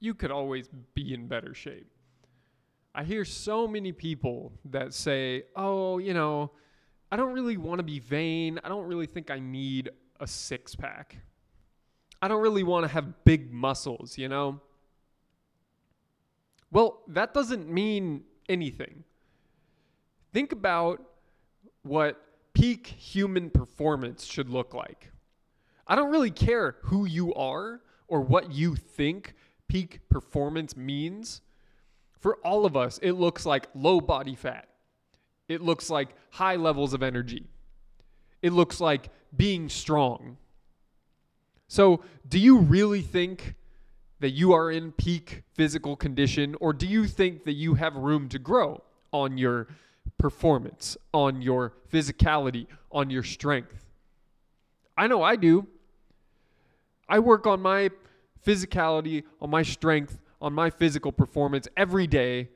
you could always be in better shape. I hear so many people that say, oh, you know, I don't really want to be vain. I don't really think I need a six pack. I don't really want to have big muscles, you know? Well, that doesn't mean anything. Think about what peak human performance should look like. I don't really care who you are or what you think peak performance means. For all of us, it looks like low body fat. It looks like high levels of energy. It looks like being strong. So, do you really think that you are in peak physical condition, or do you think that you have room to grow on your performance, on your physicality, on your strength? I know I do. I work on my physicality, on my strength, on my physical performance every day,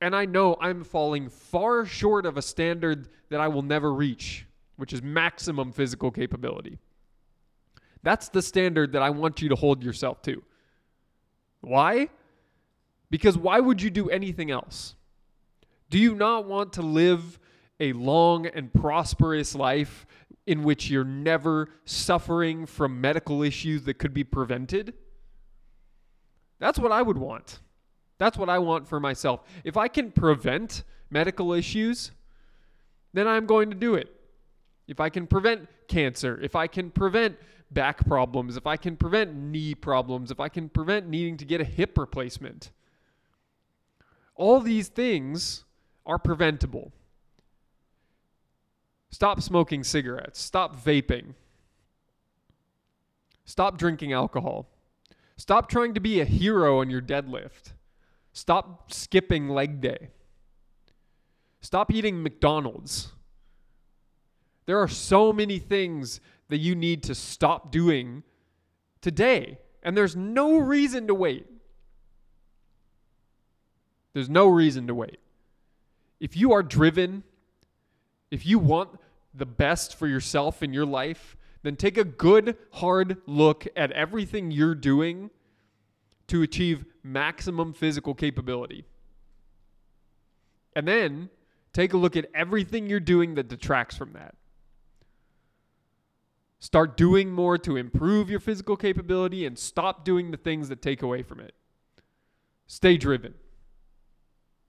and I know I'm falling far short of a standard that I will never reach, which is maximum physical capability. That's the standard that I want you to hold yourself to. Why? Because why would you do anything else? Do you not want to live a long and prosperous life in which you're never suffering from medical issues that could be prevented? That's what I would want. That's what I want for myself. If I can prevent medical issues, then I'm going to do it. If I can prevent cancer, if I can prevent back problems, if I can prevent knee problems, if I can prevent needing to get a hip replacement, all these things are preventable. Stop smoking cigarettes. Stop vaping. Stop drinking alcohol. Stop trying to be a hero on your deadlift. Stop skipping leg day. Stop eating McDonald's. There are so many things that you need to stop doing today, and there's no reason to wait. There's no reason to wait. If you are driven, if you want the best for yourself in your life, then take a good, hard look at everything you're doing to achieve maximum physical capability. And then take a look at everything you're doing that detracts from that. Start doing more to improve your physical capability and stop doing the things that take away from it. Stay driven.